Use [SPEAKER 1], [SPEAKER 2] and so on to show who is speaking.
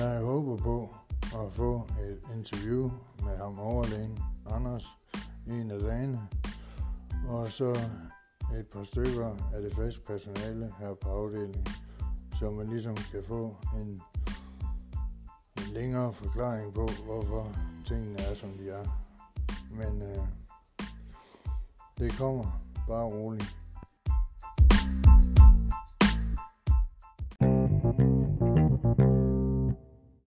[SPEAKER 1] Jeg håber på at få et interview med ham overlægen, Anders, en af dagene, og så et par stykker af det faste personale her på afdelingen, så man ligesom kan få en, en længere forklaring på, hvorfor tingene er, som de er. Men øh, det kommer bare roligt.